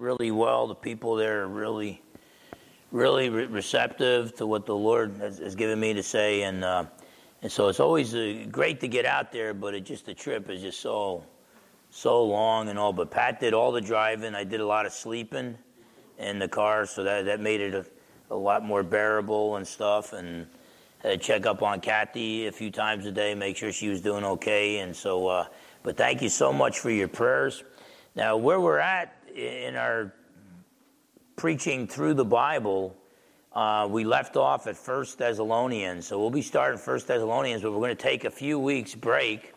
really well. The people there are really, really re- receptive to what the Lord has, has, given me to say, and uh, and so it's always uh, great to get out there. But it just the trip is just so so long and all. But Pat did all the driving. I did a lot of sleeping in the car, so that that made it a, a lot more bearable and stuff. And had to check up on Kathy a few times a day, make sure she was doing okay. And so, uh, but thank you so much for your prayers. Now, where we're at in our preaching through the Bible, uh, we left off at First Thessalonians. So we'll be starting First Thessalonians, but we're going to take a few weeks break.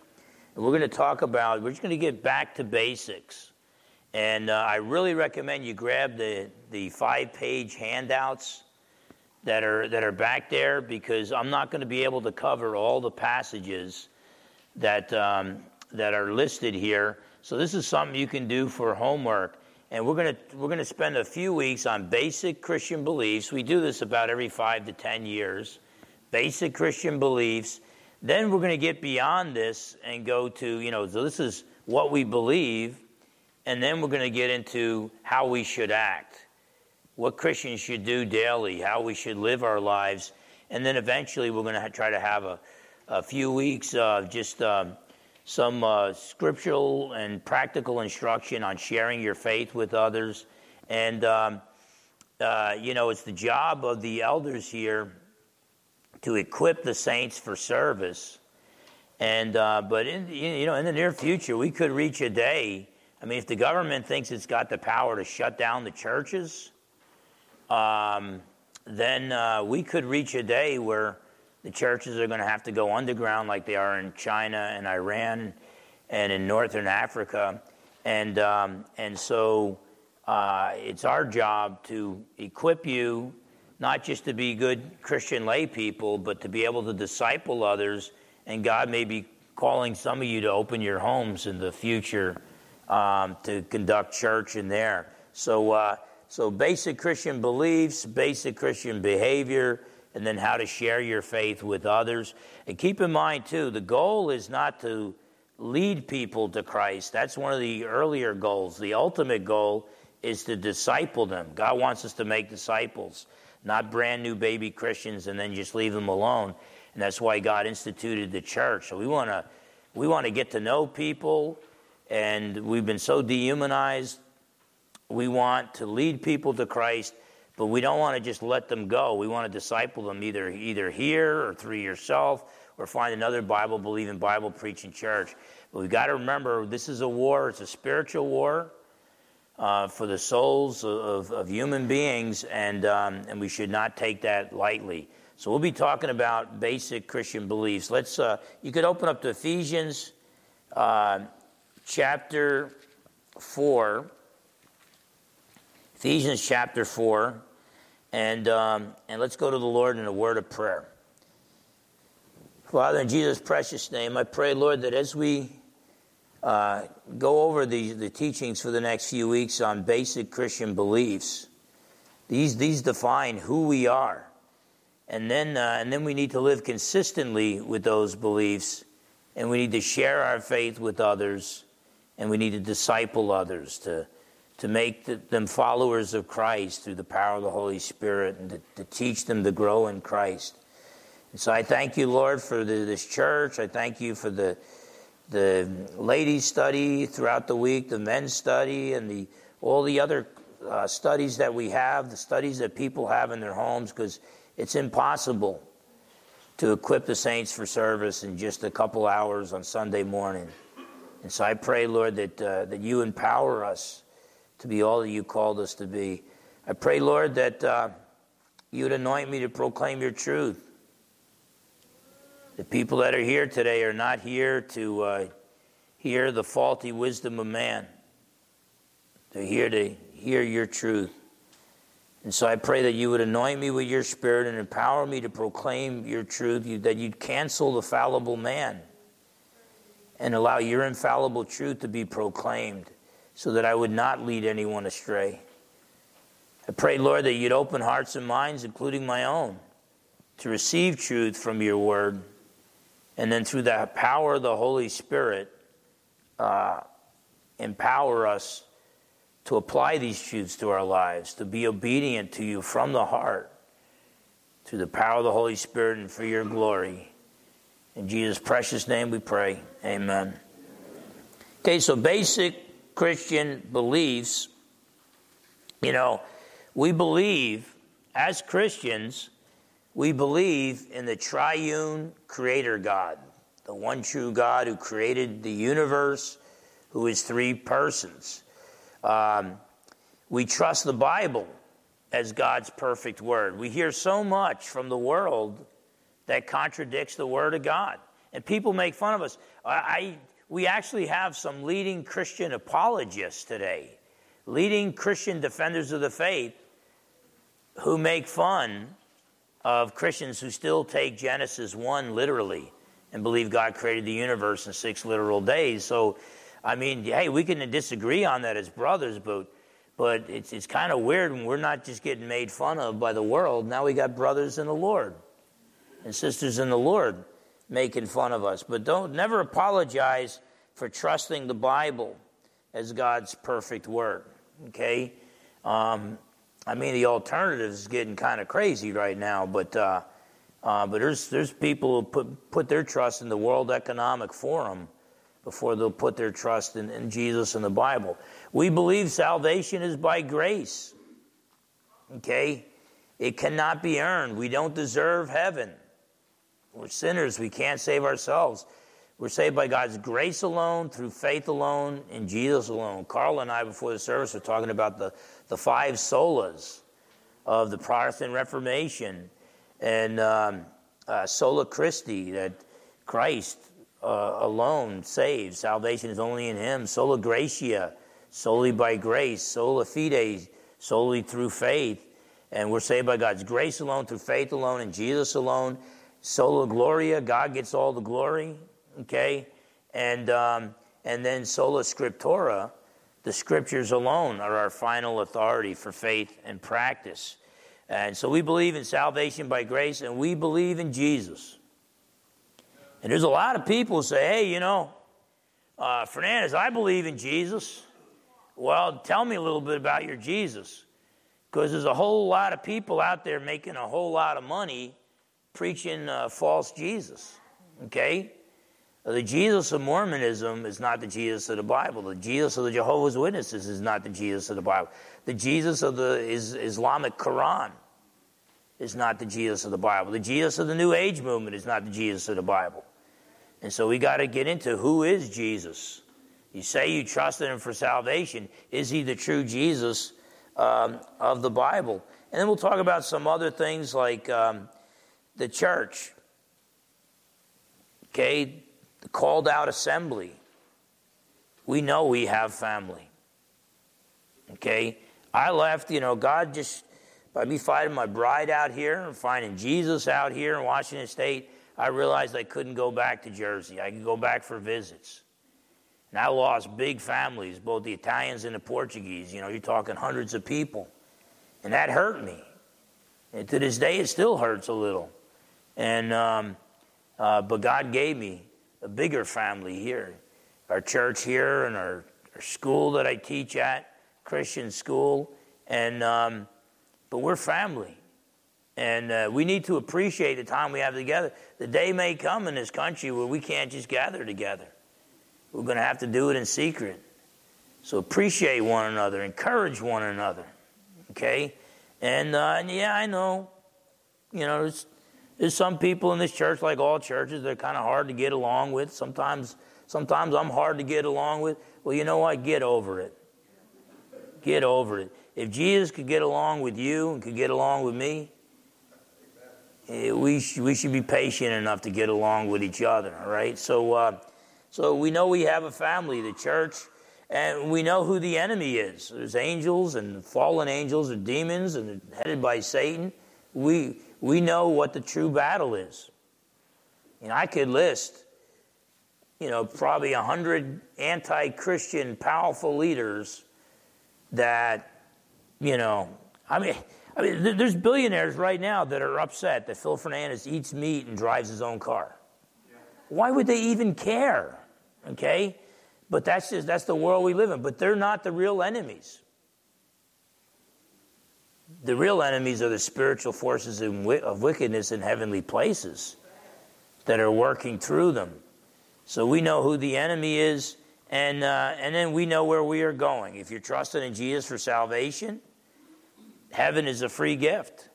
And we're going to talk about, we're just going to get back to basics. And uh, I really recommend you grab the, the five page handouts that are, that are back there because I'm not going to be able to cover all the passages that, um, that are listed here. So this is something you can do for homework. And we're going to, we're going to spend a few weeks on basic Christian beliefs. We do this about every five to 10 years. Basic Christian beliefs. Then we're going to get beyond this and go to, you know, so this is what we believe. And then we're going to get into how we should act what Christians should do daily, how we should live our lives. And then eventually we're going to try to have a, a few weeks of just um, some uh, scriptural and practical instruction on sharing your faith with others. And, um, uh, you know, it's the job of the elders here to equip the saints for service. And, uh, but in, you know, in the near future, we could reach a day. I mean, if the government thinks it's got the power to shut down the churches, um, then uh, we could reach a day where the churches are going to have to go underground like they are in China and Iran and in northern Africa. And, um, and so uh, it's our job to equip you not just to be good Christian lay people, but to be able to disciple others. And God may be calling some of you to open your homes in the future um, to conduct church in there. So, uh, so, basic Christian beliefs, basic Christian behavior, and then how to share your faith with others. And keep in mind, too, the goal is not to lead people to Christ. That's one of the earlier goals. The ultimate goal is to disciple them. God wants us to make disciples, not brand new baby Christians and then just leave them alone. And that's why God instituted the church. So we want to we want to get to know people and we've been so dehumanized we want to lead people to Christ, but we don't want to just let them go. We want to disciple them either, either here or through yourself or find another Bible believing, Bible preaching church. But we've got to remember this is a war, it's a spiritual war. Uh, for the souls of, of human beings, and, um, and we should not take that lightly. So we'll be talking about basic Christian beliefs. Let's. Uh, you could open up to Ephesians uh, chapter four. Ephesians chapter 4, and, um, and let's go to the Lord in a word of prayer. Father, in Jesus' precious name, I pray, Lord, that as we uh, go over the, the teachings for the next few weeks on basic Christian beliefs, these, these define who we are. And then, uh, and then we need to live consistently with those beliefs, and we need to share our faith with others, and we need to disciple others to to make the, them followers of Christ through the power of the Holy Spirit and to, to teach them to grow in Christ. And so I thank you, Lord, for the, this church. I thank you for the, the ladies' study throughout the week, the men's study, and the, all the other uh, studies that we have, the studies that people have in their homes, because it's impossible to equip the saints for service in just a couple hours on Sunday morning. And so I pray, Lord, that, uh, that you empower us to be all that you called us to be. I pray, Lord, that uh, you'd anoint me to proclaim your truth. The people that are here today are not here to uh, hear the faulty wisdom of man. They're here to hear your truth. And so I pray that you would anoint me with your spirit and empower me to proclaim your truth, that you'd cancel the fallible man and allow your infallible truth to be proclaimed so that I would not lead anyone astray. I pray, Lord, that you'd open hearts and minds, including my own, to receive truth from your word. And then through the power of the Holy Spirit, uh, empower us to apply these truths to our lives, to be obedient to you from the heart, through the power of the Holy Spirit and for your glory. In Jesus' precious name we pray. Amen. Okay, so basic Christian beliefs. You know, we believe, as Christians, we believe in the triune creator God, the one true God who created the universe, who is three persons. Um, we trust the Bible as God's perfect word. We hear so much from the world that contradicts the word of God. And people make fun of us. I, I, we actually have some leading Christian apologists today, leading Christian defenders of the faith who make fun of Christians who still take Genesis 1 literally and believe God created the universe in six literal days. So, I mean, hey, we can disagree on that as brothers, but but it's, it's kind of weird when we're not just getting made fun of by the world. Now we got brothers in the Lord and sisters in the Lord making fun of us. But don't never apologize for trusting the Bible as God's perfect word. Okay? Um, I mean, the alternative is getting kind of crazy right now, but uh, uh, but there's there's people who put put their trust in the World Economic Forum before they'll put their trust in, in Jesus and the Bible. We believe salvation is by grace. Okay? It cannot be earned. We don't deserve heaven. We're sinners. We can't save ourselves. We're saved by God's grace alone, through faith alone, in Jesus alone. Carl and I, before the service, were talking about the, the five solas of the Protestant Reformation and um, uh, sola Christi, that Christ uh, alone saves. Salvation is only in Him. Sola gratia, solely by grace. Sola fide, solely through faith. And we're saved by God's grace alone, through faith alone, in Jesus alone. Sola gloria, God gets all the glory. Okay, and um, and then sola scriptura, the scriptures alone are our final authority for faith and practice. And so we believe in salvation by grace, and we believe in Jesus. And there's a lot of people who say, hey, you know, uh, Fernandez, I believe in Jesus. Well, tell me a little bit about your Jesus. Because there's a whole lot of people out there making a whole lot of money preaching uh, false Jesus. Okay? The Jesus of Mormonism is not the Jesus of the Bible. The Jesus of the Jehovah's Witnesses is not the Jesus of the Bible. The Jesus of the Islamic Quran is not the Jesus of the Bible. The Jesus of the New Age movement is not the Jesus of the Bible. And so we got to get into who is Jesus. You say you trust in him for salvation. Is he the true Jesus um, of the Bible? And then we'll talk about some other things like um, the church. Okay, the called out assembly. We know we have family. Okay, I left, you know, God just, by me finding my bride out here and finding Jesus out here in Washington State, I realized I couldn't go back to Jersey. I could go back for visits. And I lost big families, both the Italians and the Portuguese. You know, you're talking hundreds of people. And that hurt me. And to this day, it still hurts a little. And, um, uh, but God gave me a bigger family here. Our church here and our, our school that I teach at, Christian school. And, um, but we're family. And uh, we need to appreciate the time we have together. The day may come in this country where we can't just gather together. We're going to have to do it in secret. So appreciate one another, encourage one another. Okay? And, uh, yeah, I know, you know, there's, there's some people in this church, like all churches, they're kind of hard to get along with. Sometimes, sometimes I'm hard to get along with. Well, you know what? Get over it. Get over it. If Jesus could get along with you and could get along with me, Eh, we, sh- we should be patient enough to get along with each other, all right? So, uh, so we know we have a family, the church, and we know who the enemy is. There's angels and fallen angels and demons and headed by Satan. We, we know what the true battle is. You know, I could list, you know, probably a hundred anti-Christian powerful leaders that, you know, I mean, I mean, there's billionaires right now that are upset that Phil Fernandez eats meat and drives his own car. Why would they even care? Okay? But that's just that's the world we live in. But they're not the real enemies. The real enemies are the spiritual forces of wickedness in heavenly places that are working through them. So we know who the enemy is, and, uh, and then we know where we are going. If you're trusting in Jesus for salvation, heaven is a free gift.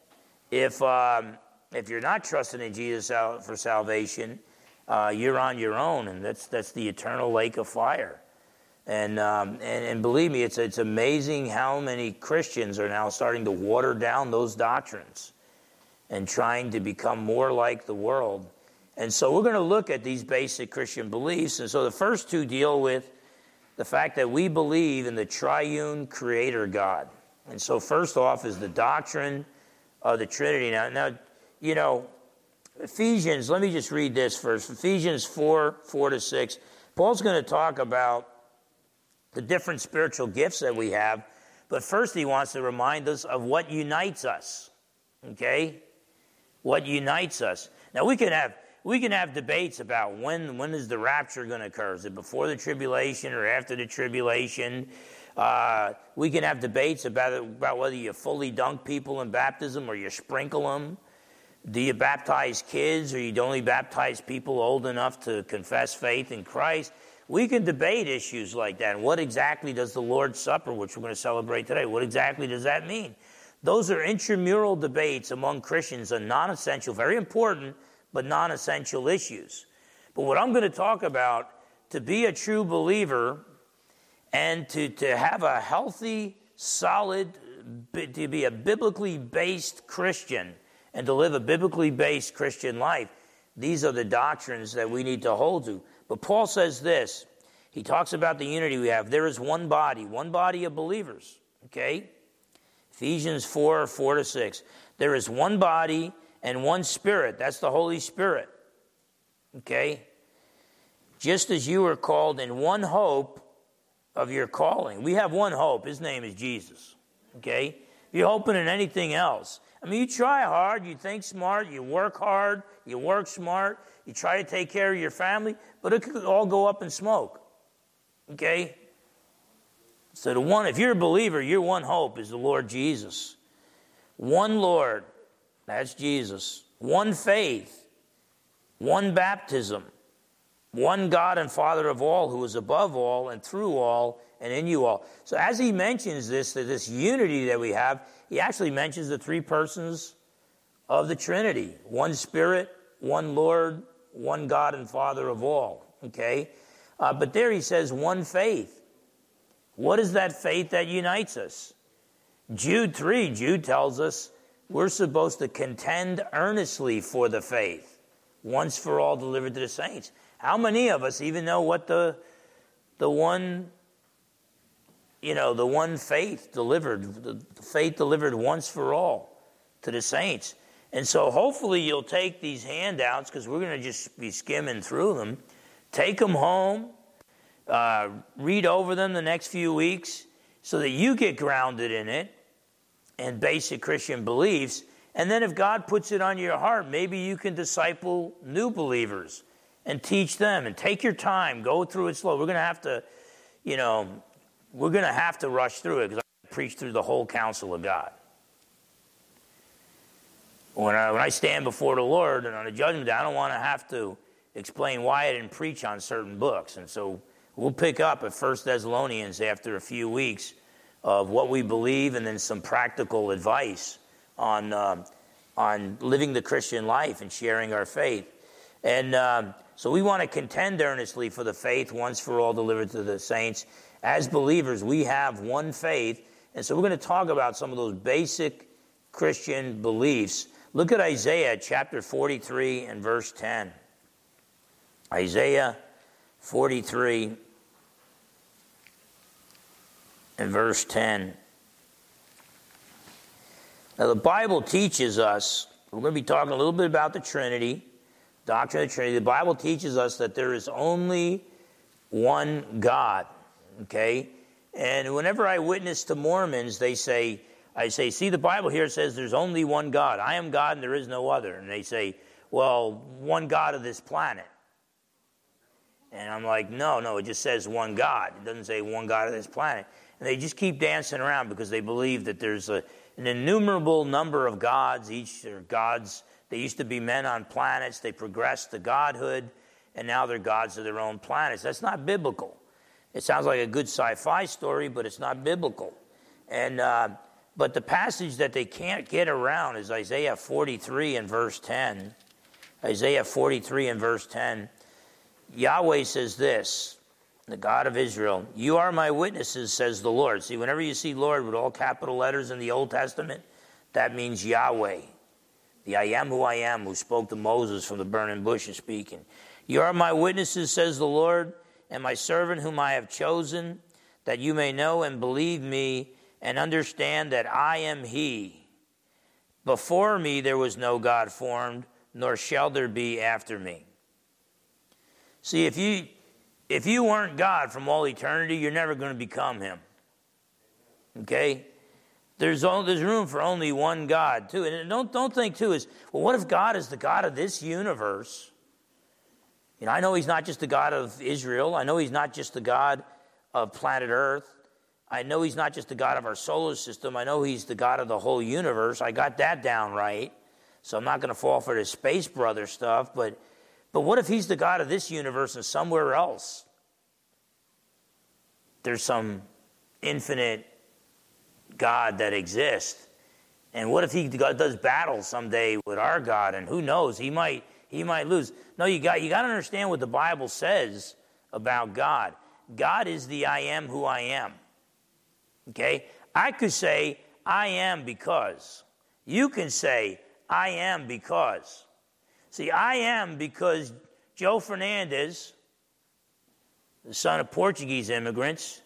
If, um, if you're not trusting in Jesus for salvation, uh, you're on your own, and that's, that's the eternal lake of fire. And, um, and, and believe me, it's, it's amazing how many Christians are now starting to water down those doctrines and trying to become more like the world. And so we're going to look at these basic Christian beliefs. And so the first two deal with the fact that we believe in the triune creator God. And so, first off, is the doctrine of the Trinity. Now, now you know, Ephesians, let me just read this first. Ephesians 4 4 to 6. Paul's going to talk about the different spiritual gifts that we have. But first, he wants to remind us of what unites us. Okay? What unites us. Now, we can have. We can have debates about when, when is the rapture going to occur? Is it before the tribulation or after the tribulation? Uh, we can have debates about, it, about whether you fully dunk people in baptism or you sprinkle them. Do you baptize kids or you only baptize people old enough to confess faith in Christ? We can debate issues like that. And what exactly does the Lord's Supper, which we're going to celebrate today, what exactly does that mean? Those are intramural debates among Christians on non essential, very important, but non essential issues. But what I'm going to talk about, to be a true believer and to, to have a healthy, solid, to be a biblically based Christian and to live a biblically based Christian life, these are the doctrines that we need to hold to. But Paul says this. He talks about the unity we have. There is one body, one body of believers. Okay? Ephesians 4 4 to 6. There is one body and one spirit. That's the Holy Spirit. Okay? Just as you are called in one hope of your calling. We have one hope. His name is Jesus. Okay? If you're hoping in anything else, I mean, you try hard, you think smart, you work hard, you work smart, you try to take care of your family, but it could all go up in smoke. Okay? So the one, if you're a believer, your one hope is the Lord Jesus. One Lord, that's Jesus. One faith, one baptism, one God and Father of all, who is above all and through all and in you all. So as he mentions this, this unity that we have, he actually mentions the three persons of the Trinity one Spirit, one Lord, one God and Father of all. Okay? Uh, but there he says one faith. What is that faith that unites us? Jude 3, Jude tells us we're supposed to contend earnestly for the faith, once for all delivered to the saints. How many of us even know what the, the one you know, the one faith delivered, the faith delivered once for all to the saints. And so hopefully you'll take these handouts because we're going to just be skimming through them. Take them home, uh, read over them the next few weeks so that you get grounded in it and basic Christian beliefs. And then if God puts it on your heart, maybe you can disciple new believers and teach them and take your time, go through it slow. We're going to have to, you know, we're going to have to rush through it because I preach through the whole counsel of God. When I, when I stand before the Lord and on a judgment day, I don't want to have to explain why I didn't preach on certain books. And so we'll pick up at First Thessalonians after a few weeks of what we believe and then some practical advice on, uh, on living the Christian life and sharing our faith. And um, so we want to contend earnestly for the faith once for all delivered to the saints as believers, we have one faith. And so we're going to talk about some of those basic Christian beliefs. Look at Isaiah chapter 43 and verse 10. Isaiah 43 and verse 10. Now, the Bible teaches us, we're going to be talking a little bit about the Trinity, doctrine of the Trinity. The Bible teaches us that there is only one God. Okay? And whenever I witness to Mormons, they say, I say, see, the Bible here says there's only one God. I am God and there is no other. And they say, well, one God of this planet. And I'm like, no, no, it just says one God. It doesn't say one God of this planet. And they just keep dancing around because they believe that there's a, an innumerable number of gods. Each are gods. They used to be men on planets. They progressed to godhood, and now they're gods of their own planets. That's not biblical. It sounds like a good sci-fi story, but it's not biblical. And uh, but the passage that they can't get around is Isaiah 43 and verse 10. Isaiah 43 and verse 10. Yahweh says this, the God of Israel, You are my witnesses, says the Lord. See, whenever you see Lord with all capital letters in the Old Testament, that means Yahweh. The I am who I am, who spoke to Moses from the burning bush, is speaking. You are my witnesses, says the Lord, and my servant whom I have chosen, that you may know and believe me and understand that I am He. Before me there was no God formed, nor shall there be after me. See, if you if you weren't God from all eternity, you're never going to become Him. Okay? There's, only, there's room for only one God, too. And don't, don't think, too, is, well, what if God is the God of this universe? You know, I know He's not just the God of Israel. I know He's not just the God of planet Earth. I know He's not just the God of our solar system. I know He's the God of the whole universe. I got that down right. So I'm not going to fall for the space brother stuff, but but what if he's the God of this universe and somewhere else there's some infinite God that exists? And what if he does battle someday with our God? And who knows? He might he might lose. No, you got you got to understand what the Bible says about God. God is the I am who I am. Okay? I could say I am because. You can say I am because. See, I am because Joe Fernandez, the son of Portuguese immigrants,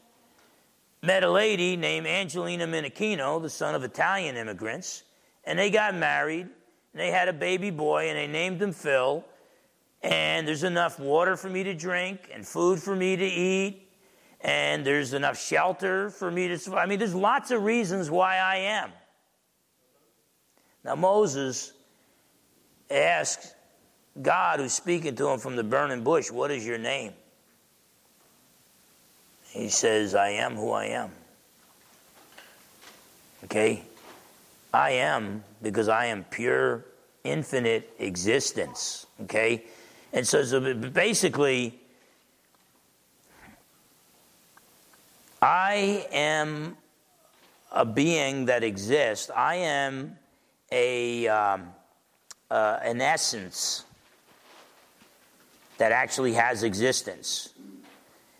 met a lady named Angelina Minichino, the son of Italian immigrants, and they got married, and they had a baby boy, and they named him Phil. And there's enough water for me to drink, and food for me to eat, and there's enough shelter for me to survive. I mean, there's lots of reasons why I am. Now, Moses asks God, who's speaking to him from the burning bush, What is your name? He says, I am who I am. Okay? I am because I am pure, infinite existence. Okay? And so, so basically, I am a being that exists. I am a. Um, uh, an essence that actually has existence.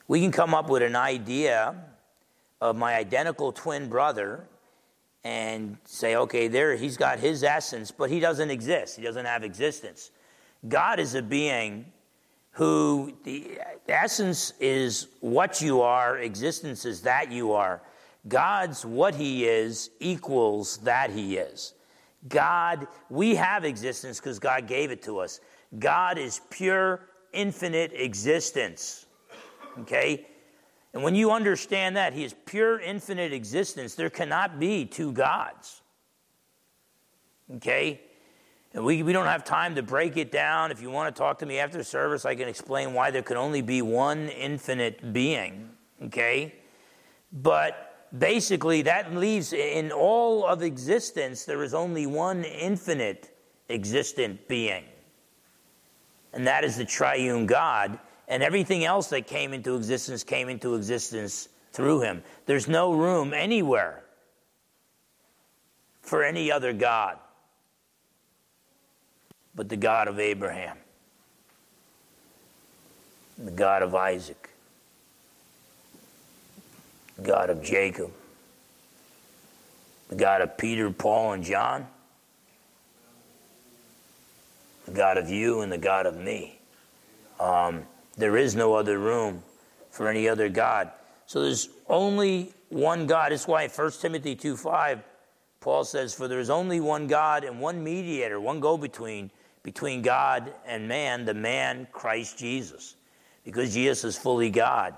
We can come up with an idea of my identical twin brother and say, okay, there he's got his essence, but he doesn't exist. He doesn't have existence. God is a being who the essence is what you are, existence is that you are. God's what he is equals that he is. God, we have existence because God gave it to us. God is pure, infinite existence. Okay? And when you understand that, He is pure, infinite existence, there cannot be two gods. Okay? And we, we don't have time to break it down. If you want to talk to me after service, I can explain why there can only be one infinite being. Okay? But basically, that leaves in all of existence, there is only one infinite existent being, and that is the triune God. And everything else that came into existence came into existence through him. There's no room anywhere for any other God but the God of Abraham, the God of Isaac, God of Jacob, the God of Peter, Paul, and John, the God of you, and the God of me. Um, there is no other room for any other God. So there's only one God. That's why 1 Timothy 2 5, Paul says, For there is only one God and one mediator, one go between, between God and man, the man Christ Jesus. Because Jesus is fully God.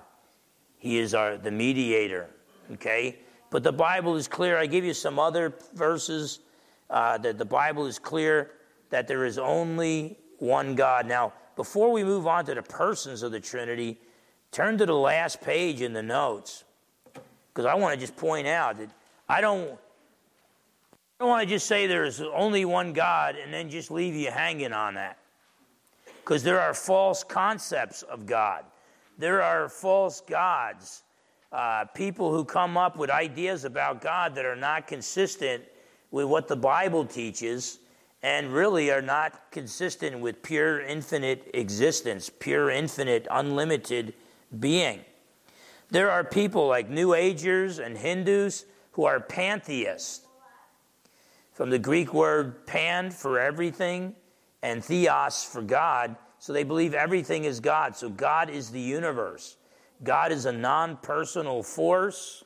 He is our the mediator. Okay, but the Bible is clear. I give you some other verses uh, that the Bible is clear that there is only one God. Now, before we move on to the persons of the Trinity, turn to the last page in the notes because I want to just point out that I don't. I don't want to just say there's only one God and then just leave you hanging on that. Because there are false concepts of God. There are false gods, uh, people who come up with ideas about God that are not consistent with what the Bible teaches and really are not consistent with pure infinite existence, pure infinite unlimited being. There are people like New Agers and Hindus who are pantheists. From the Greek word pan for everything and theos for God. So they believe everything is God. So God is the universe. God is a non personal force.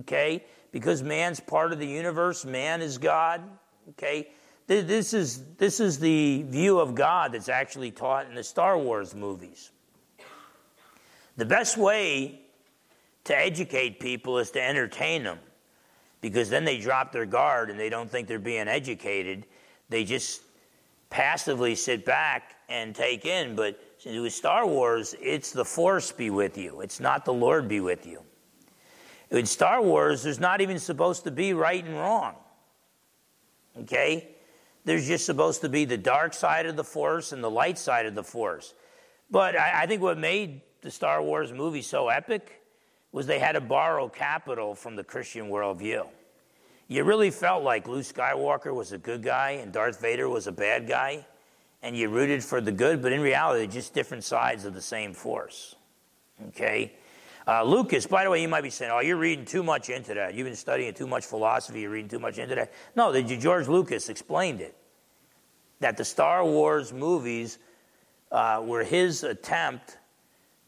Okay? Because man's part of the universe, man is God. Okay? This is, this is the view of God that's actually taught in the Star Wars movies. The best way to educate people is to entertain them because then they drop their guard and they don't think they're being educated. They just passively sit back and take in. But with Star Wars, it's the Force be with you, it's not the Lord be with you. In Star Wars, there's not even supposed to be right and wrong. Okay? There's just supposed to be the dark side of the Force and the light side of the Force. But I, I think what made the Star Wars movie so epic was they had to borrow capital from the Christian worldview. You really felt like Luke Skywalker was a good guy and Darth Vader was a bad guy, and you rooted for the good, but in reality, just different sides of the same force. Okay? Uh, Lucas, by the way, you might be saying, oh, you're reading too much into that. You've been studying too much philosophy, you're reading too much into that. No, George Lucas explained it. That the Star Wars movies uh, were his attempt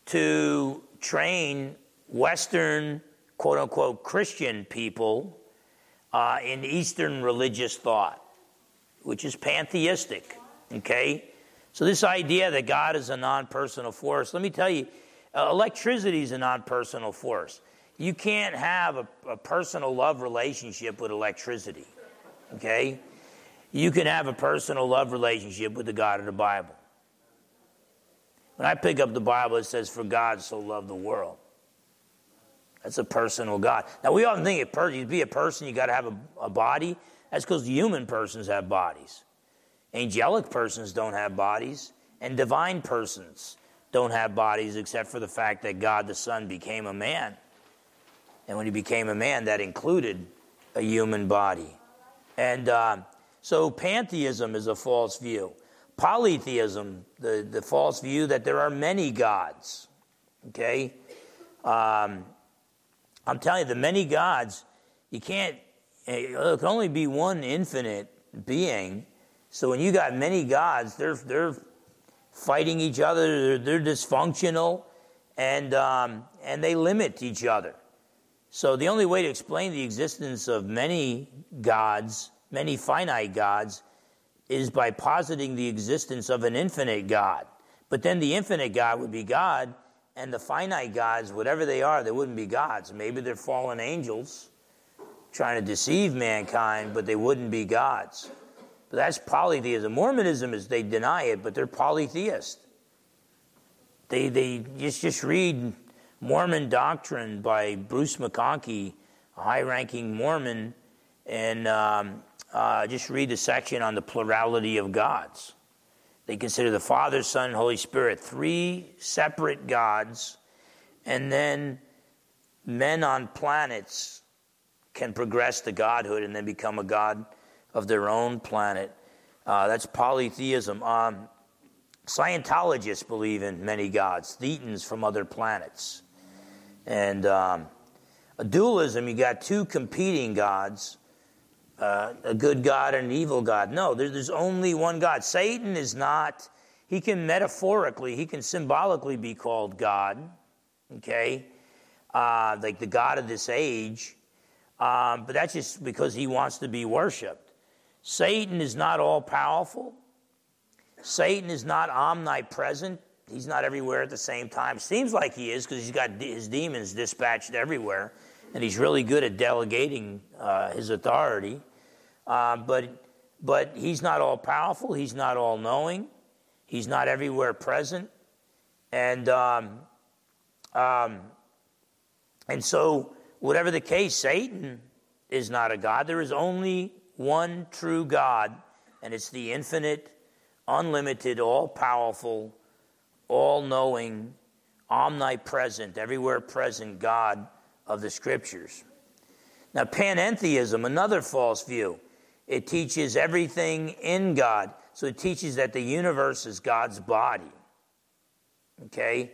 to train Western, quote unquote, Christian people uh, in Eastern religious thought, which is pantheistic. Okay? So, this idea that God is a non personal force, let me tell you, uh, electricity is a non personal force. You can't have a, a personal love relationship with electricity. Okay? You can have a personal love relationship with the God of the Bible. When I pick up the Bible, it says, For God so loved the world. That's a personal God. Now, we often think per- you be a person, you got to have a, a body. That's because human persons have bodies. Angelic persons don't have bodies, and divine persons don't have bodies except for the fact that God the Son became a man. And when he became a man, that included a human body. And uh, so pantheism is a false view. Polytheism, the, the false view that there are many gods. Okay? Um, I'm telling you, the many gods, you can't, eh, there can only be one infinite being. So when you got many gods, they're, they're fighting each other, they're, they're dysfunctional, and, um, and they limit each other. So the only way to explain the existence of many gods, many finite gods, is by positing the existence of an infinite God. But then the infinite God would be God, and the finite gods, whatever they are, they wouldn't be gods. Maybe they're fallen angels trying to deceive mankind, but they wouldn't be gods. But that's polytheism. Mormonism is they deny it, but they're polytheist. They they just just read Mormon doctrine by Bruce McConkie, a high-ranking Mormon, and um, uh, just read the section on the plurality of gods. They consider the Father, Son, and Holy Spirit three separate gods, and then men on planets can progress to godhood and then become a god of their own planet. Uh, that's polytheism. Um, Scientologists believe in many gods, thetans from other planets. And um, a dualism, you got two competing gods uh, a good God and an evil God. No, there's, there's only one God. Satan is not, he can metaphorically, he can symbolically be called God, okay? Uh, like the God of this age. Um, but that's just because he wants to be worshiped. Satan is not all powerful. Satan is not omnipresent. He's not everywhere at the same time. Seems like he is because he's got his demons dispatched everywhere and he's really good at delegating uh, his authority. Uh, but, but he's not all powerful, he's not all knowing, he's not everywhere present. And, um, um, and so, whatever the case, Satan is not a God. There is only one true God, and it's the infinite, unlimited, all powerful, all knowing, omnipresent, everywhere present God of the scriptures. Now, panentheism, another false view, it teaches everything in God. So it teaches that the universe is God's body. Okay?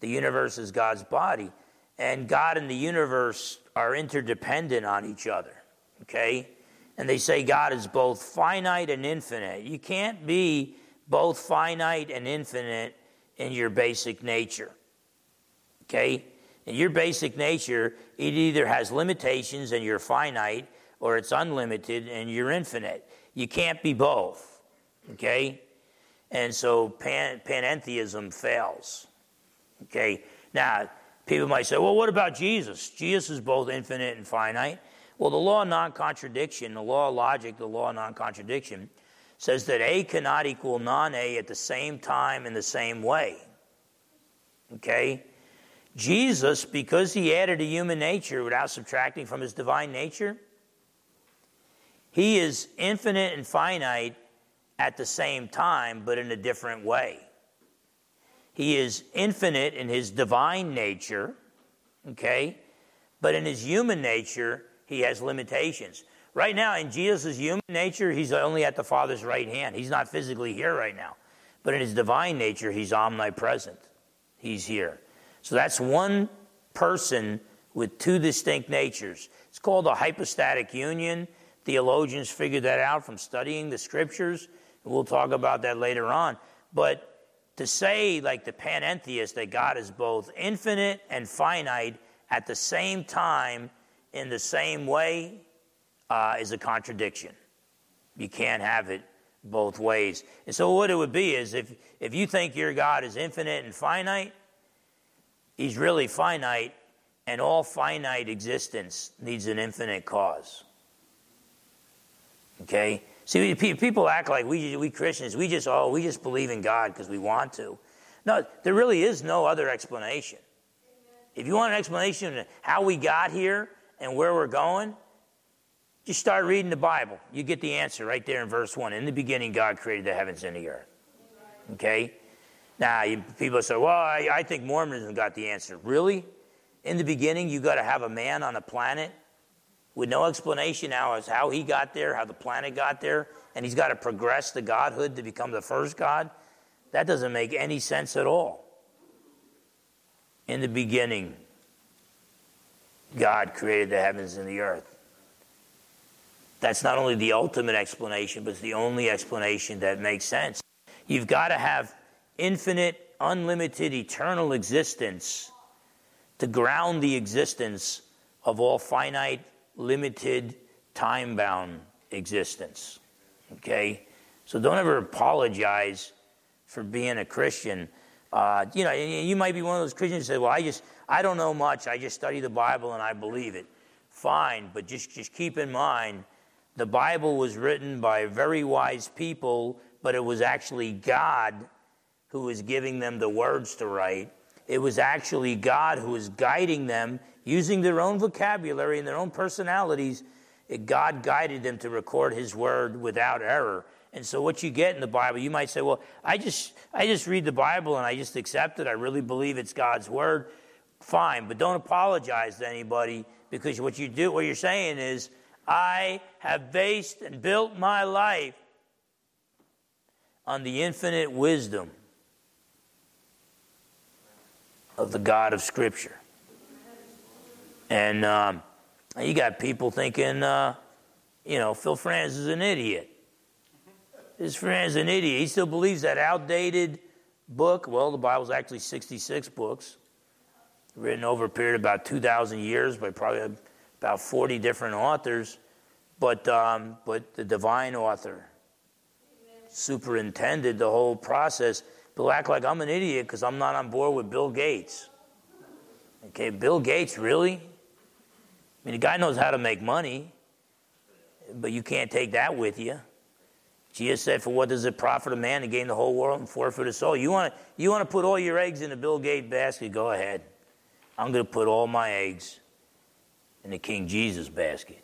The universe is God's body. And God and the universe are interdependent on each other. Okay? And they say God is both finite and infinite. You can't be both finite and infinite in your basic nature. Okay? In your basic nature, it either has limitations and you're finite, or it's unlimited and you're infinite. You can't be both. Okay? And so pan, panentheism fails. Okay? Now, people might say, well, what about Jesus? Jesus is both infinite and finite. Well, the law of non contradiction, the law of logic, the law of non contradiction, says that A cannot equal non A at the same time in the same way. Okay? Jesus, because he added a human nature without subtracting from his divine nature, he is infinite and finite at the same time, but in a different way. He is infinite in his divine nature, okay? But in his human nature, he has limitations. Right now, in Jesus' human nature, he's only at the Father's right hand. He's not physically here right now. But in his divine nature, he's omnipresent. He's here. So that's one person with two distinct natures. It's called a hypostatic union. Theologians figured that out from studying the scriptures. and We'll talk about that later on. But to say, like the panentheist, that God is both infinite and finite at the same time in the same way uh, is a contradiction. You can't have it both ways. And so, what it would be is if, if you think your God is infinite and finite, he's really finite, and all finite existence needs an infinite cause. Okay? See, people act like we, we Christians, we just, oh, we just believe in God because we want to. No, there really is no other explanation. If you want an explanation of how we got here and where we're going, just start reading the Bible. You get the answer right there in verse 1. In the beginning, God created the heavens and the earth. Okay? Now, people say, well, I, I think Mormonism got the answer. Really? In the beginning, you got to have a man on a planet with no explanation now as how he got there, how the planet got there, and he's got to progress to godhood to become the first God. That doesn't make any sense at all. In the beginning, God created the heavens and the earth. That's not only the ultimate explanation, but it's the only explanation that makes sense. You've got to have infinite, unlimited, eternal existence to ground the existence of all finite, limited, time bound existence. Okay? So don't ever apologize for being a Christian. Uh, you know, you might be one of those Christians who say, well, I just, I don't know much. I just study the Bible and I believe it. Fine, but just, just keep in mind the Bible was written by very wise people, but it was actually God who was giving them the words to write. It was actually God who was guiding them using their own vocabulary and their own personalities. God guided them to record His word without error. And so, what you get in the Bible, you might say, "Well, I just I just read the Bible and I just accept it. I really believe it's God's word." Fine, but don't apologize to anybody because what you do, what you're saying is, I have based and built my life on the infinite wisdom of the God of Scripture. And um, you got people thinking, uh, you know, Phil Fernandez is an idiot. His friend's an idiot. He still believes that outdated book. Well, the Bible's actually 66 books, written over a period of about 2,000 years by probably about 40 different authors. But, um, but the divine author superintended the whole process. People act like I'm an idiot because I'm not on board with Bill Gates. Okay, Bill Gates, really? I mean, the guy knows how to make money, but you can't take that with you. Jesus said, For what does it profit a man to gain the whole world and forfeit his soul? You want to you want to put all your eggs in the Bill Gates basket? Go ahead. I'm going to put all my eggs in the King Jesus basket.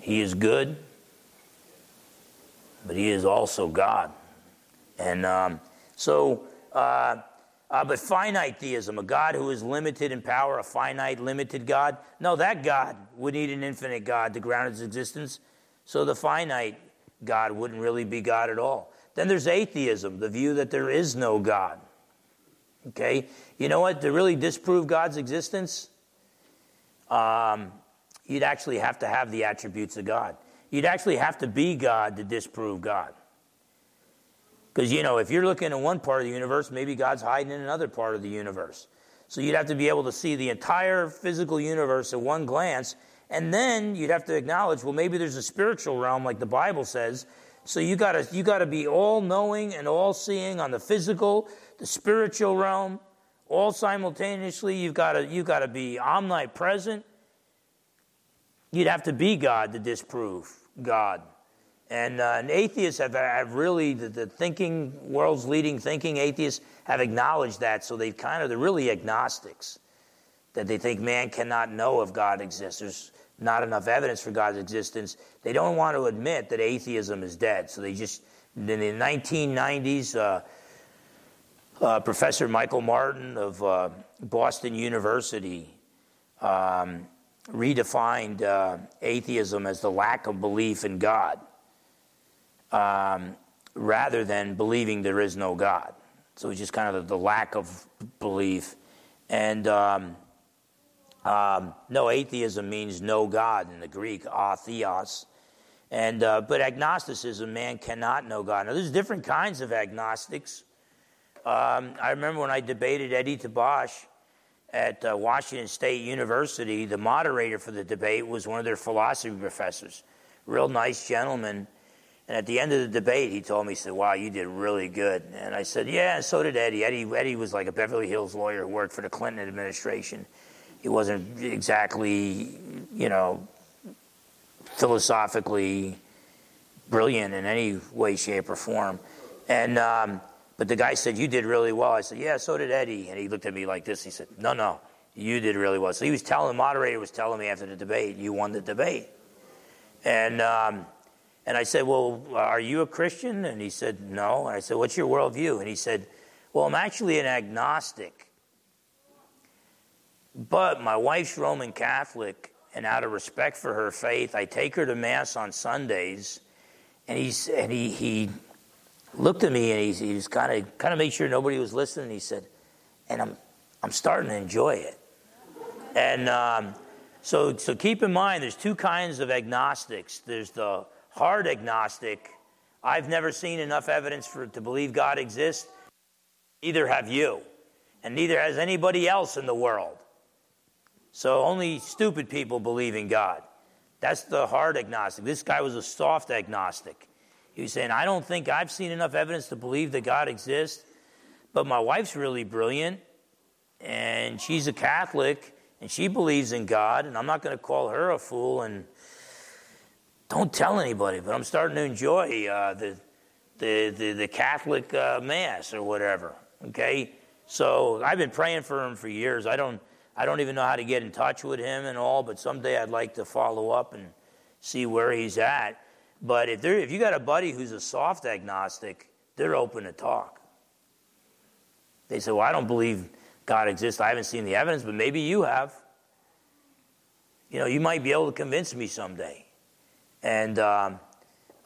He is good, but He is also God. And um, so, uh, uh, but finite theism, a God who is limited in power, a finite, limited God, no, that God would need an infinite God to ground its existence. So the finite God wouldn't really be God at all. Then there's atheism, the view that there is no God. Okay? You know what? To really disprove God's existence, um, you'd actually have to have the attributes of God. You'd actually have to be God to disprove God. Because, you know, if you're looking at one part of the universe, maybe God's hiding in another part of the universe. So you'd have to be able to see the entire physical universe at one glance. And then you'd have to acknowledge, well, maybe there's a spiritual realm like the Bible says. So you gotta you gotta be all knowing and all seeing on the physical, the spiritual realm, all simultaneously. You've gotta you gotta be omnipresent. You'd have to be God to disprove God. And, uh, and atheists have, have really, the, the, thinking, world's leading thinking atheists have acknowledged that, so they've kind of, they're really agnostics. That they think man cannot know if God exists. There's not enough evidence for God's existence. They don't want to admit that atheism is dead. So they just, in the 1990s, uh, uh, Professor Michael Martin of uh, Boston University um, redefined uh, atheism as the lack of belief in God um, rather than believing there is no God. So it's just kind of the, the lack of belief. And um, um, no, atheism means no God in the Greek, atheos. And, uh, but agnosticism, man cannot know God. Now, there's different kinds of agnostics. Um, I remember when I debated Eddie Tabash at uh, Washington State University, the moderator for the debate was one of their philosophy professors. Real nice gentleman. And at the end of the debate, he told me, he said, Wow, you did really good. And I said, Yeah, so did Eddie. Eddie, Eddie was like a Beverly Hills lawyer who worked for the Clinton administration. He wasn't exactly, you know, philosophically brilliant in any way, shape, or form. And, um, but the guy said, You did really well. I said, Yeah, so did Eddie. And he looked at me like this. He said, No, no, you did really well. So he was telling, the moderator was telling me after the debate, You won the debate. And, um, and I said, Well, are you a Christian? And he said, No. And I said, What's your worldview? And he said, Well, I'm actually an agnostic. But my wife's Roman Catholic, and out of respect for her faith, I take her to Mass on Sundays. And, he's, and he, he looked at me and he, he kind of kind of made sure nobody was listening. He said, And I'm, I'm starting to enjoy it. And um, so, so keep in mind, there's two kinds of agnostics. There's the hard agnostic. I've never seen enough evidence for to believe God exists. Neither have you, and neither has anybody else in the world. So only stupid people believe in God. That's the hard agnostic. This guy was a soft agnostic. He was saying, I don't think I've seen enough evidence to believe that God exists, but my wife's really brilliant, and she's a Catholic, and she believes in God, and I'm not going to call her a fool and don't tell anybody, but I'm starting to enjoy uh, the, the, the, the, Catholic uh, Mass or whatever. Okay? So I've been praying for him for years. I don't, I don't even know how to get in touch with him and all, but someday I'd like to follow up and see where he's at. But if, if you got a buddy who's a soft agnostic, they're open to talk. They say, Well, I don't believe God exists. I haven't seen the evidence, but maybe you have. You know, you might be able to convince me someday. And, um,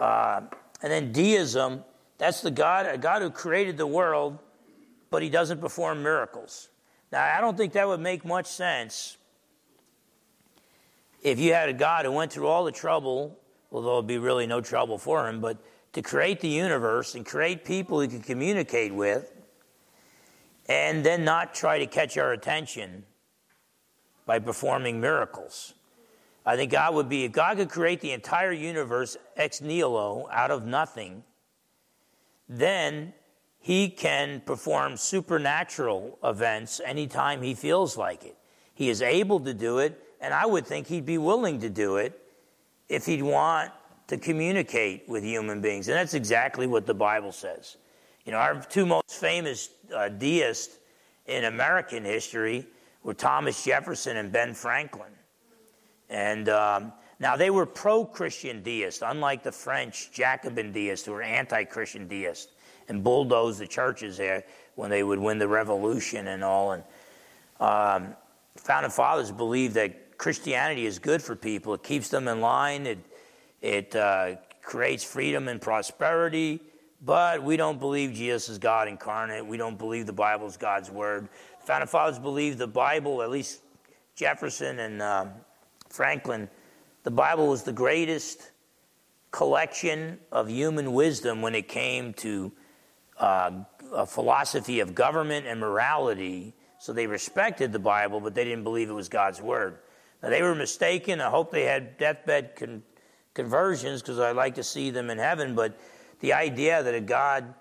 uh, and then deism, that's the God, a God who created the world, but he doesn't perform miracles. Now, I don't think that would make much sense if you had a God who went through all the trouble, although it'd be really no trouble for him, but to create the universe and create people he could communicate with, and then not try to catch our attention by performing miracles. I think God would be, if God could create the entire universe ex nihilo, out of nothing, then he can perform supernatural events anytime he feels like it. He is able to do it, and I would think he'd be willing to do it if he'd want to communicate with human beings. And that's exactly what the Bible says. You know, our two most famous uh, deists in American history were Thomas Jefferson and Ben Franklin. And um, now, they were pro Christian deists, unlike the French Jacobin deists who were anti Christian deists and bulldozed the churches there when they would win the revolution and all. And um, founding fathers believed that Christianity is good for people. It keeps them in line. It it uh, creates freedom and prosperity. But we don't believe Jesus is God incarnate. We don't believe the Bible is God's word. founding fathers believed the Bible, at least Jefferson and um, Franklin, the Bible was the greatest collection of human wisdom when it came to uh, a philosophy of government and morality. So they respected the Bible, but they didn't believe it was God's word. Now, they were mistaken. I hope they had deathbed con- conversions because I'd like to see them in heaven. But the idea that a God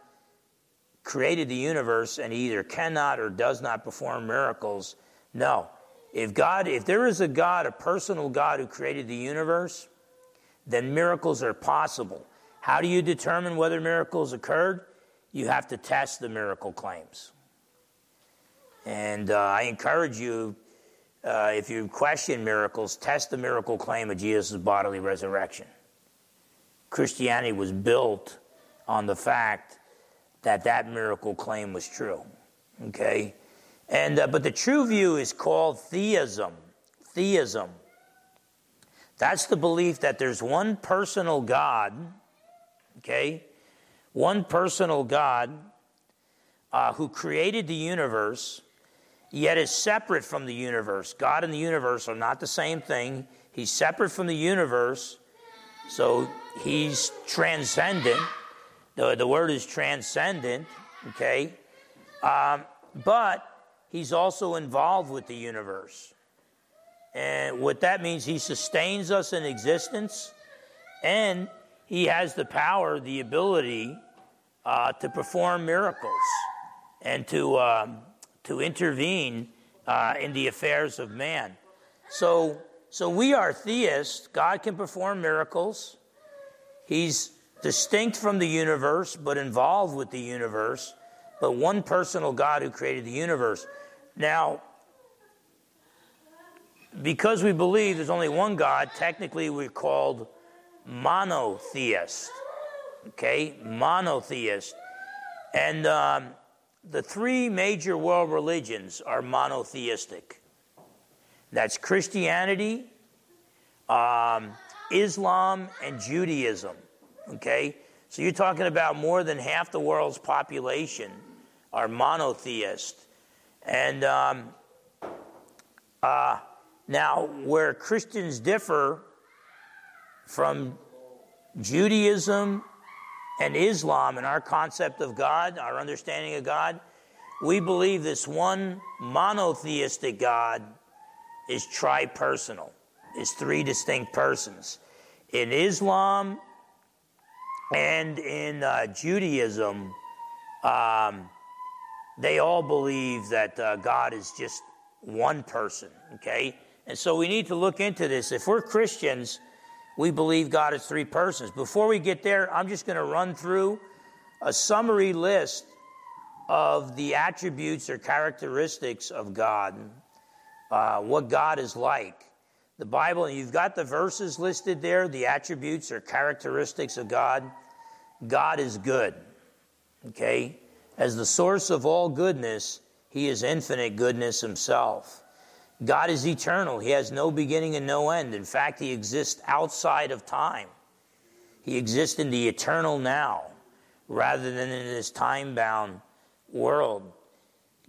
created the universe and he either cannot or does not perform miracles, no. If God, if there is a God, a personal God who created the universe, then miracles are possible. How do you determine whether miracles occurred? You have to test the miracle claims. And uh, I encourage you, uh, if you question miracles, test the miracle claim of Jesus' bodily resurrection. Christianity was built on the fact that that miracle claim was true. Okay? And, uh, but the true view is called theism. Theism. That's the belief that there's one personal God, okay? One personal God uh, who created the universe, yet is separate from the universe. God and the universe are not the same thing. He's separate from the universe, so he's transcendent. The, the word is transcendent, okay? Um, but he's also involved with the universe. And what that means, he sustains us in existence, and he has the power, the ability uh, to perform miracles and to, um, to intervene uh, in the affairs of man. So, so we are theists. God can perform miracles. He's distinct from the universe, but involved with the universe, but one personal God who created the universe. Now, because we believe there's only one God, technically we're called monotheist. Okay? Monotheist. And um, the three major world religions are monotheistic that's Christianity, um, Islam, and Judaism. Okay? So you're talking about more than half the world's population are monotheist. And um, uh, now, where Christians differ from Judaism and Islam in our concept of God, our understanding of God, we believe this one monotheistic God is tripersonal, is three distinct persons. In Islam and in uh, Judaism, um, they all believe that uh, God is just one person, okay? And so we need to look into this. If we're Christians, we believe God is three persons. Before we get there, I'm just going to run through a summary list of the attributes or characteristics of God, uh, what God is like. The Bible, you've got the verses listed there, the attributes or characteristics of God. God is good, okay? As the source of all goodness, He is infinite goodness Himself. God is eternal. He has no beginning and no end. In fact, He exists outside of time. He exists in the eternal now rather than in this time bound world.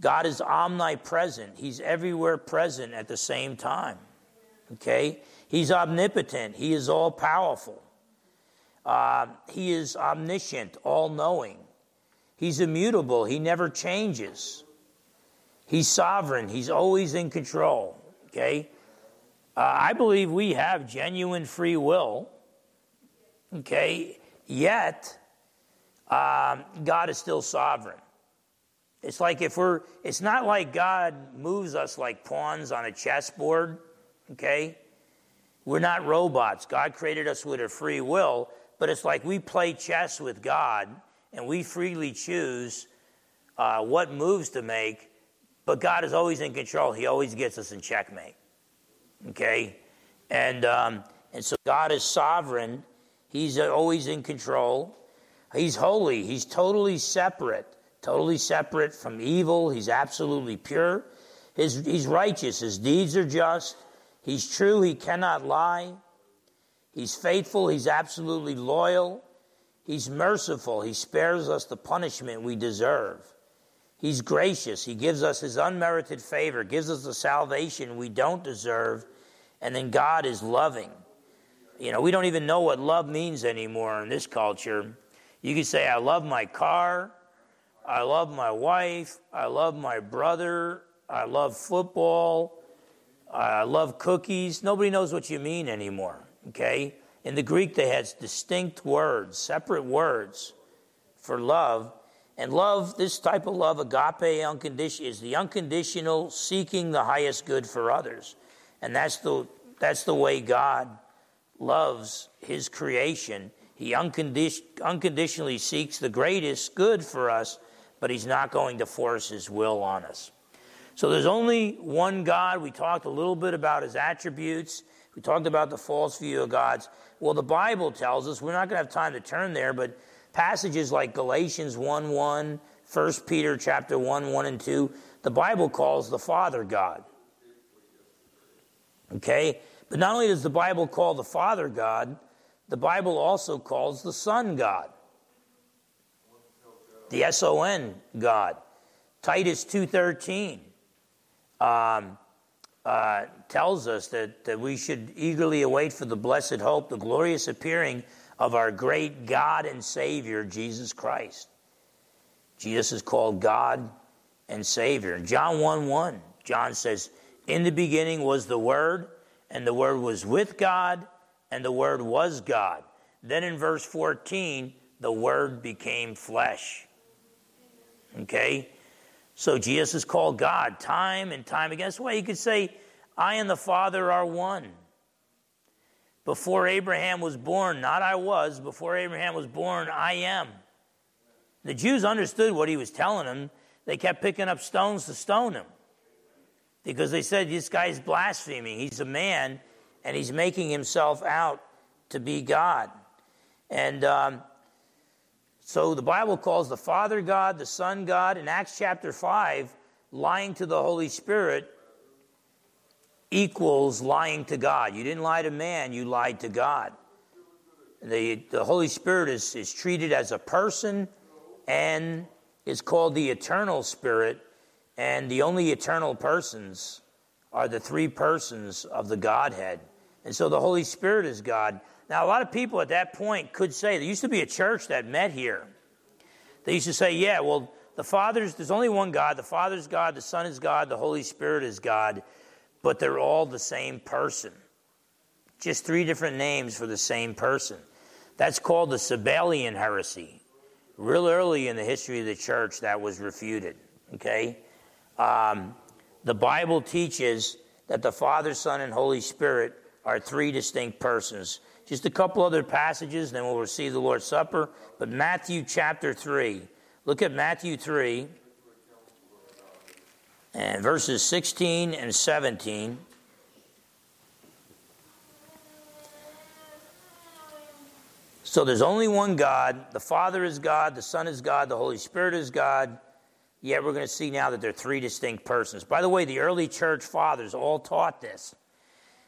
God is omnipresent. He's everywhere present at the same time. Okay? He's omnipotent. He is all powerful. Uh, he is omniscient, all knowing. He's immutable, He never changes. He's sovereign, He's always in control. Okay? Uh, I believe we have genuine free will. Okay? Yet, um, God is still sovereign. It's like if we're, it's not like God moves us like pawns on a chessboard, okay? We're not robots. God created us with a free will, but it's like we play chess with God and we freely choose uh, what moves to make, but God is always in control. He always gets us in checkmate. Okay? And um, And so God is sovereign, He's always in control. He's holy, He's totally separate, totally separate from evil. He's absolutely pure. His, he's righteous, His deeds are just. He's true, He cannot lie. He's faithful, He's absolutely loyal. He's merciful, He spares us the punishment we deserve. He's gracious, He gives us His unmerited favor, gives us the salvation we don't deserve. And then God is loving. You know, we don't even know what love means anymore in this culture. You can say, I love my car, I love my wife, I love my brother, I love football, I love cookies. Nobody knows what you mean anymore, okay? In the Greek, they had distinct words, separate words for love. And love, this type of love, agape, unconditional, is the unconditional seeking the highest good for others. And that's the, that's the way God loves his creation. He uncondi- unconditionally seeks the greatest good for us, but he's not going to force his will on us. So there's only one God. We talked a little bit about his attributes. We talked about the false view of God's. Well, the Bible tells us, we're not going to have time to turn there, but passages like Galatians 1 1, 1 Peter chapter 1, 1 and 2, the Bible calls the Father God. Okay? But not only does the Bible call the Father God, the Bible also calls the Son God. The S O N God. Titus 2:13 um, uh, tells us that, that we should eagerly await for the blessed hope, the glorious appearing of our great God and Savior, Jesus Christ. Jesus is called God and Savior. John 1 1, John says, In the beginning was the Word, and the Word was with God, and the Word was God. Then in verse 14, the Word became flesh. Okay? So Jesus is called God time and time again. That's why you could say, I and the Father are one. Before Abraham was born, not I was, before Abraham was born, I am. The Jews understood what he was telling them. They kept picking up stones to stone him because they said, This guy's blaspheming. He's a man and he's making himself out to be God. And um, so the Bible calls the Father God, the Son God. In Acts chapter 5, lying to the Holy Spirit equals lying to God. You didn't lie to man, you lied to God. The, the Holy Spirit is, is treated as a person and is called the eternal Spirit and the only eternal persons are the three persons of the Godhead. And so the Holy Spirit is God. Now, a lot of people at that point could say, there used to be a church that met here. They used to say, yeah, well, the Father's, there's only one God. The Father's God, the Son is God, the Holy Spirit is God, but they're all the same person. Just three different names for the same person. That's called the Sabellian heresy. Real early in the history of the church, that was refuted. Okay? Um, the Bible teaches that the Father, Son, and Holy Spirit are three distinct persons. Just a couple other passages, then we'll receive the Lord's Supper. But Matthew chapter 3. Look at Matthew 3 and verses 16 and 17. So there's only one God. The Father is God, the Son is God, the Holy Spirit is God. Yet we're going to see now that they're three distinct persons. By the way, the early church fathers all taught this.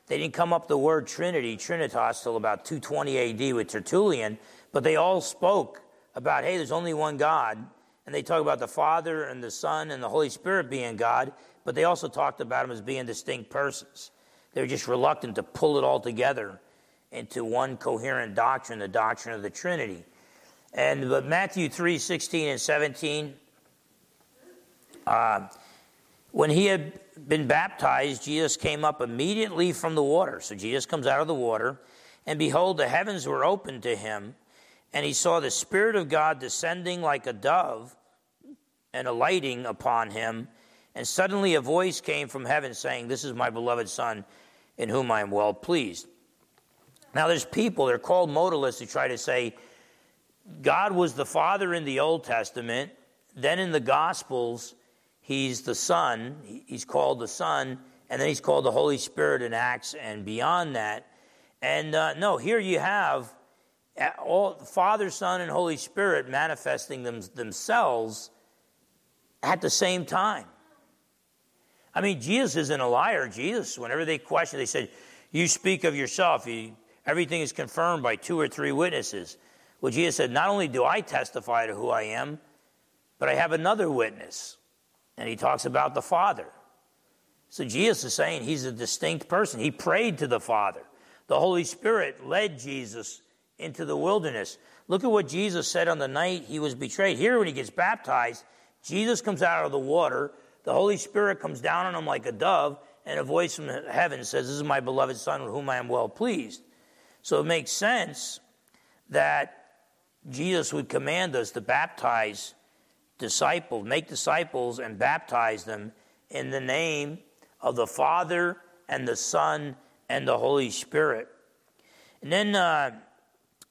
They didn't come up the word Trinity, Trinitas, till about 220 AD with Tertullian, but they all spoke about, hey, there's only one God. And they talk about the Father and the Son and the Holy Spirit being God, but they also talked about them as being distinct persons. They were just reluctant to pull it all together into one coherent doctrine, the doctrine of the Trinity. And but Matthew 3, 16 and 17 uh, when he had been baptized, Jesus came up immediately from the water. So Jesus comes out of the water, and behold, the heavens were opened to him, and he saw the Spirit of God descending like a dove and alighting upon him. And suddenly a voice came from heaven saying, This is my beloved Son, in whom I am well pleased. Now, there's people, they're called modalists, who try to say God was the Father in the Old Testament, then in the Gospels, He's the Son, he's called the Son, and then he's called the Holy Spirit in Acts and beyond that. And uh, no, here you have uh, all Father, Son, and Holy Spirit manifesting them, themselves at the same time. I mean, Jesus isn't a liar. Jesus, whenever they question, they said, You speak of yourself. You, everything is confirmed by two or three witnesses. Well, Jesus said, Not only do I testify to who I am, but I have another witness. And he talks about the Father. So Jesus is saying he's a distinct person. He prayed to the Father. The Holy Spirit led Jesus into the wilderness. Look at what Jesus said on the night he was betrayed. Here, when he gets baptized, Jesus comes out of the water, the Holy Spirit comes down on him like a dove, and a voice from heaven says, This is my beloved Son with whom I am well pleased. So it makes sense that Jesus would command us to baptize disciples, make disciples, and baptize them in the name of the Father and the Son and the Holy Spirit. And then uh,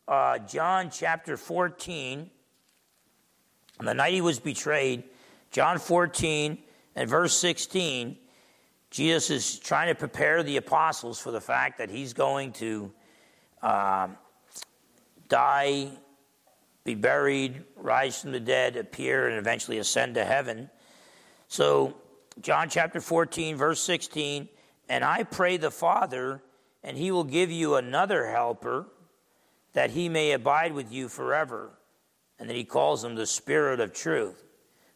uh, John chapter 14, on the night he was betrayed, John 14 and verse 16, Jesus is trying to prepare the apostles for the fact that he's going to uh, die, be buried, rise from the dead, appear, and eventually ascend to heaven. So, John chapter 14, verse 16, and I pray the Father, and he will give you another helper that he may abide with you forever. And then he calls him the Spirit of truth.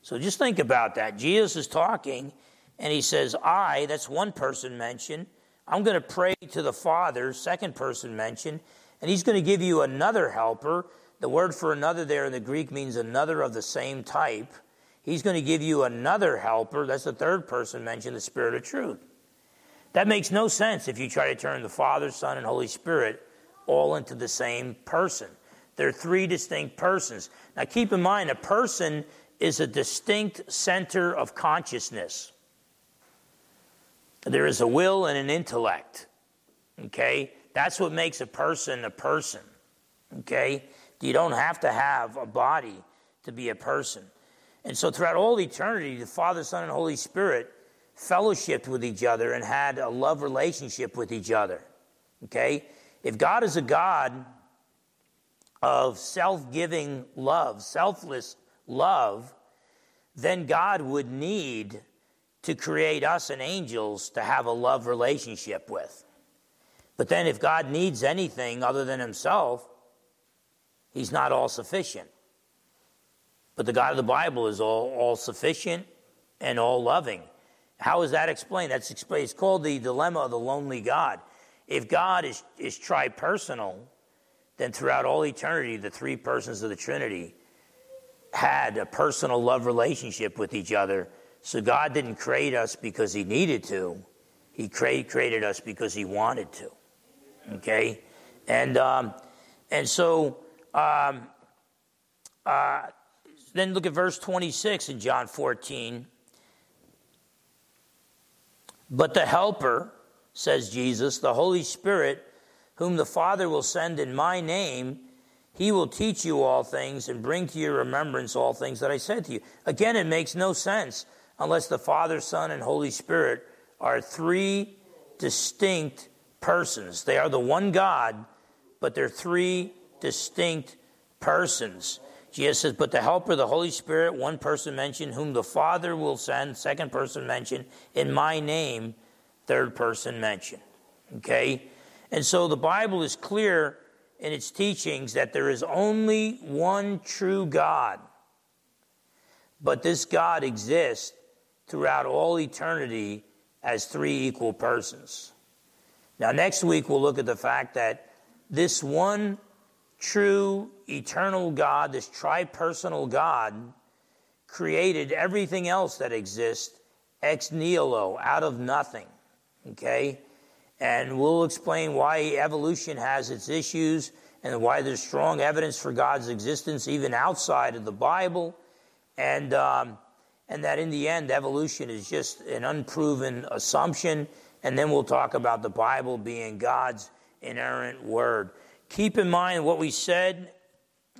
So just think about that. Jesus is talking, and he says, I, that's one person mentioned. I'm going to pray to the Father, second person mentioned, and he's going to give you another helper. The word for another there in the Greek means another of the same type. He's going to give you another helper. That's the third person mentioned, the Spirit of truth. That makes no sense if you try to turn the Father, Son, and Holy Spirit all into the same person. They're three distinct persons. Now, keep in mind, a person is a distinct center of consciousness. There is a will and an intellect. Okay? That's what makes a person a person. Okay? You don't have to have a body to be a person. And so, throughout all eternity, the Father, Son, and Holy Spirit fellowshipped with each other and had a love relationship with each other. Okay? If God is a God of self giving love, selfless love, then God would need to create us and angels to have a love relationship with. But then, if God needs anything other than Himself, He's not all sufficient. But the God of the Bible is all, all sufficient and all loving. How is that explained? That's explained. It's called the dilemma of the lonely God. If God is, is tri-personal, then throughout all eternity, the three persons of the Trinity had a personal love relationship with each other. So God didn't create us because he needed to. He created us because he wanted to. Okay? And, um, and so, um, uh, then look at verse 26 in John 14. But the Helper, says Jesus, the Holy Spirit, whom the Father will send in my name, he will teach you all things and bring to your remembrance all things that I said to you. Again, it makes no sense unless the Father, Son, and Holy Spirit are three distinct persons. They are the one God, but they're three distinct persons. Jesus says, But the Helper, the Holy Spirit, one person mentioned, whom the Father will send, second person mentioned, in my name, third person mentioned. Okay? And so the Bible is clear in its teachings that there is only one true God. But this God exists throughout all eternity as three equal persons. Now, next week, we'll look at the fact that this one true eternal God, this tri-personal God, created everything else that exists ex nihilo, out of nothing. Okay? And we'll explain why evolution has its issues and why there's strong evidence for God's existence even outside of the Bible. And, um, and that in the end, evolution is just an unproven assumption. And then we'll talk about the Bible being God's inerrant word. Keep in mind what we said,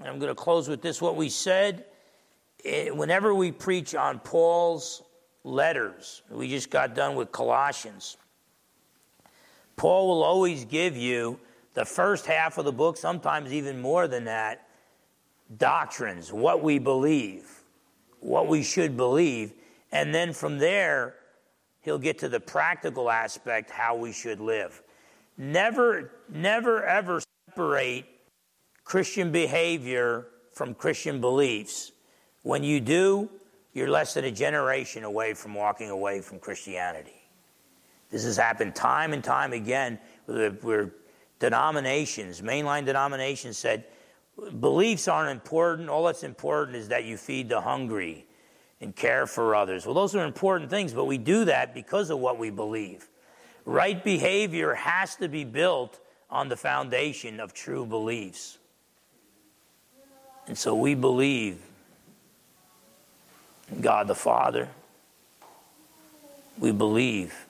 I'm going to close with this what we said. Eh, whenever we preach on Paul's letters, we just got done with Colossians. Paul will always give you the first half of the book, sometimes even more than that, doctrines, what we believe, what we should believe. And then from there, he'll get to the practical aspect, how we should live. Never, never, ever separate Christian behavior from Christian beliefs. When you do, you're less than a generation away from walking away from Christianity. This has happened time and time again where denominations, mainline denominations said, beliefs aren't important. All that's important is that you feed the hungry and care for others. Well, those are important things, but we do that because of what we believe. Right behavior has to be built on the foundation of true beliefs. And so we believe in God the Father. We believe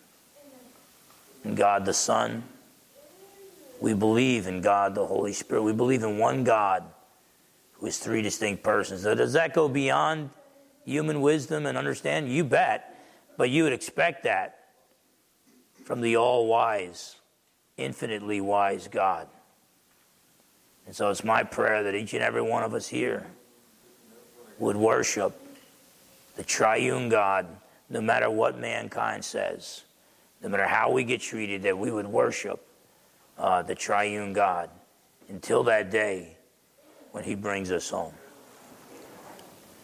in God the Son. We believe in God the Holy Spirit. We believe in one God who is three distinct persons. So does that go beyond human wisdom and understanding? You bet. But you would expect that from the all wise, infinitely wise God. And so it's my prayer that each and every one of us here would worship the triune God, no matter what mankind says, no matter how we get treated, that we would worship uh, the triune God until that day when He brings us home.